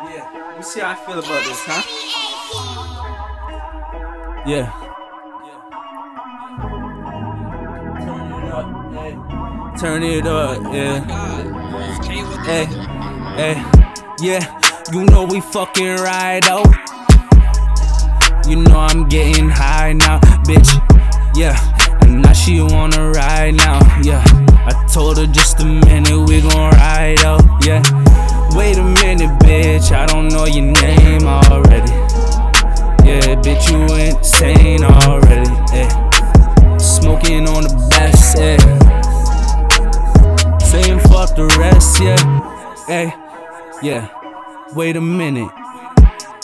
Yeah, you see how I feel about this, huh? Yeah. Yeah Turn it up, yeah. Hey, hey, yeah. You know we fucking ride out. Oh. You know I'm getting high now, bitch. Yeah, and now she wanna ride now. Yeah, I told her just a minute we gon' ride out. Yeah, a minute, bitch. I don't know your name already. Yeah, bitch, you insane already. Yeah, smoking on the best. Yeah, saying fuck the rest. Yeah, hey, yeah. Wait a minute.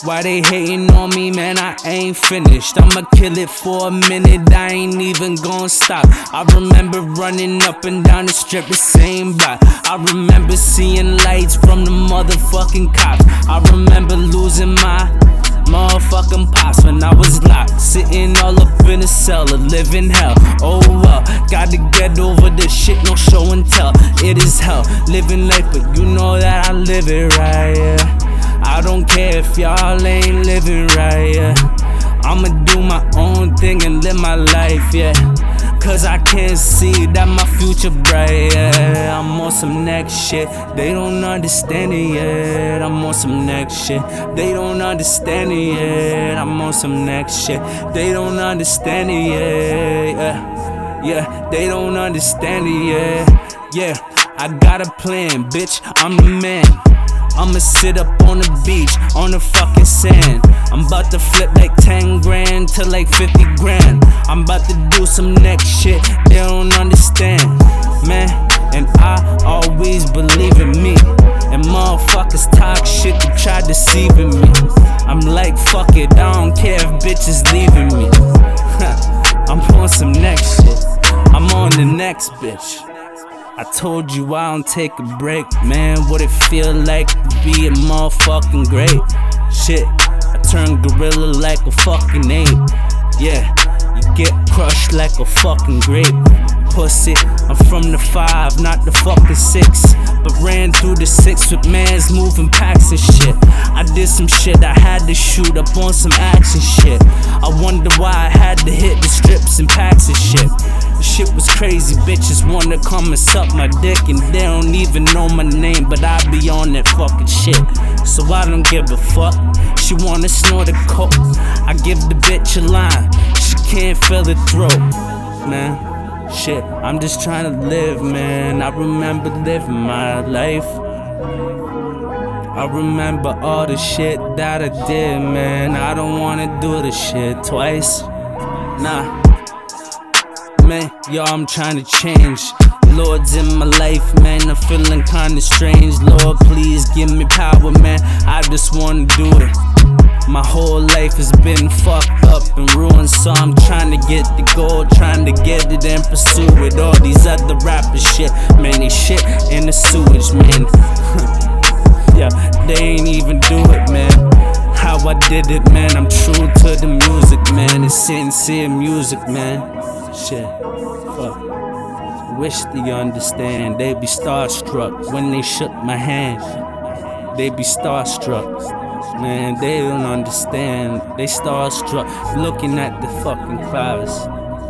Why they hating on me, man? I ain't finished. I'ma kill it for a minute, I ain't even gonna stop. I remember running up and down the strip, the same block. I remember seeing lights from the motherfucking cops. I remember losing my motherfucking pops when I was locked. Sitting all up in a cellar, living hell. Oh well, gotta get over this shit, no show and tell. It is hell, living life, but you know that I live it right, yeah. I don't care if y'all ain't living right, yeah. I'ma do my own thing and live my life, yeah. Cause I can't see that my future bright, yeah. I'm on some next shit, they don't understand it yet. I'm on some next shit, they don't understand it yet. I'm on some next shit, they don't understand it yet, yeah. Yeah, they don't understand it yet, yeah. I got a plan, bitch, I'm the man. I'ma sit up on the beach, on the fucking sand. I'm about to flip like 10 grand to like 50 grand. I'm about to do some next shit they don't understand, man. And I always believe in me. And motherfuckers talk shit to try deceiving me. I'm like, fuck it, I don't care if bitches leaving me. I'm on some next shit. I'm on the next bitch. I told you I don't take a break, man. What it feel like to be a motherfucking great? Shit, I turn gorilla like a fucking ape. Yeah, get crushed like a fucking grape. Pussy, I'm from the five, not the fucking six. But ran through the six with mans moving packs and shit. I did some shit I had to shoot up on some action shit. I wonder why I had to hit the strips and packs and shit. The shit was crazy, bitches wanna come and suck my dick, and they don't even know my name, but I be on that fucking shit. So I don't give a fuck. She wanna snort a coke, I give the bitch a line. Can't feel her throat, man. Shit, I'm just trying to live, man. I remember living my life. I remember all the shit that I did, man. I don't wanna do the shit twice. Nah. Man, yo, I'm trying to change. Lord's in my life, man. I'm feeling kinda strange. Lord, please give me power, man. I just wanna do it. Been fucked up and ruined, so I'm trying to get the goal, trying to get it and pursue it. All these other rappers shit, man, they shit in the sewage, man. yeah, they ain't even do it, man. How I did it, man. I'm true to the music, man. It's SincereMuzic, man. Shit, fuck. Wish they understand. They be starstruck when they shook my hand. They be starstruck. Man, they don't understand. They starstruck looking at the fucking clouds.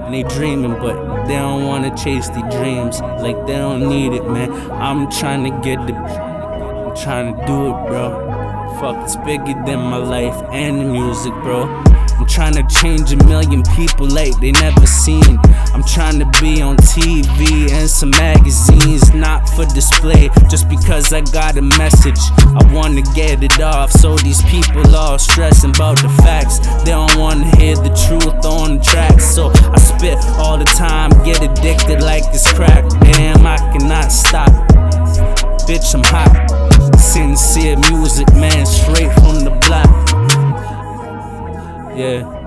And they dreaming, but they don't wanna chase the dreams. Like they don't need it, man. I'm trying to get the. I'm trying to do it, bro. Fuck, it's bigger than my life and the music, bro. I'm trying to change a million people like they never seen. I'm trying to be on TV and some magazines, not for display, just because I got a message. I wanna get it off, so these people all stressing about the facts. They don't wanna hear the truth on the track, so I spit all the time, get addicted like it's crack. Damn, I cannot stop. Bitch, I'm hot. Sincere music, man, straight from the block. Yeah.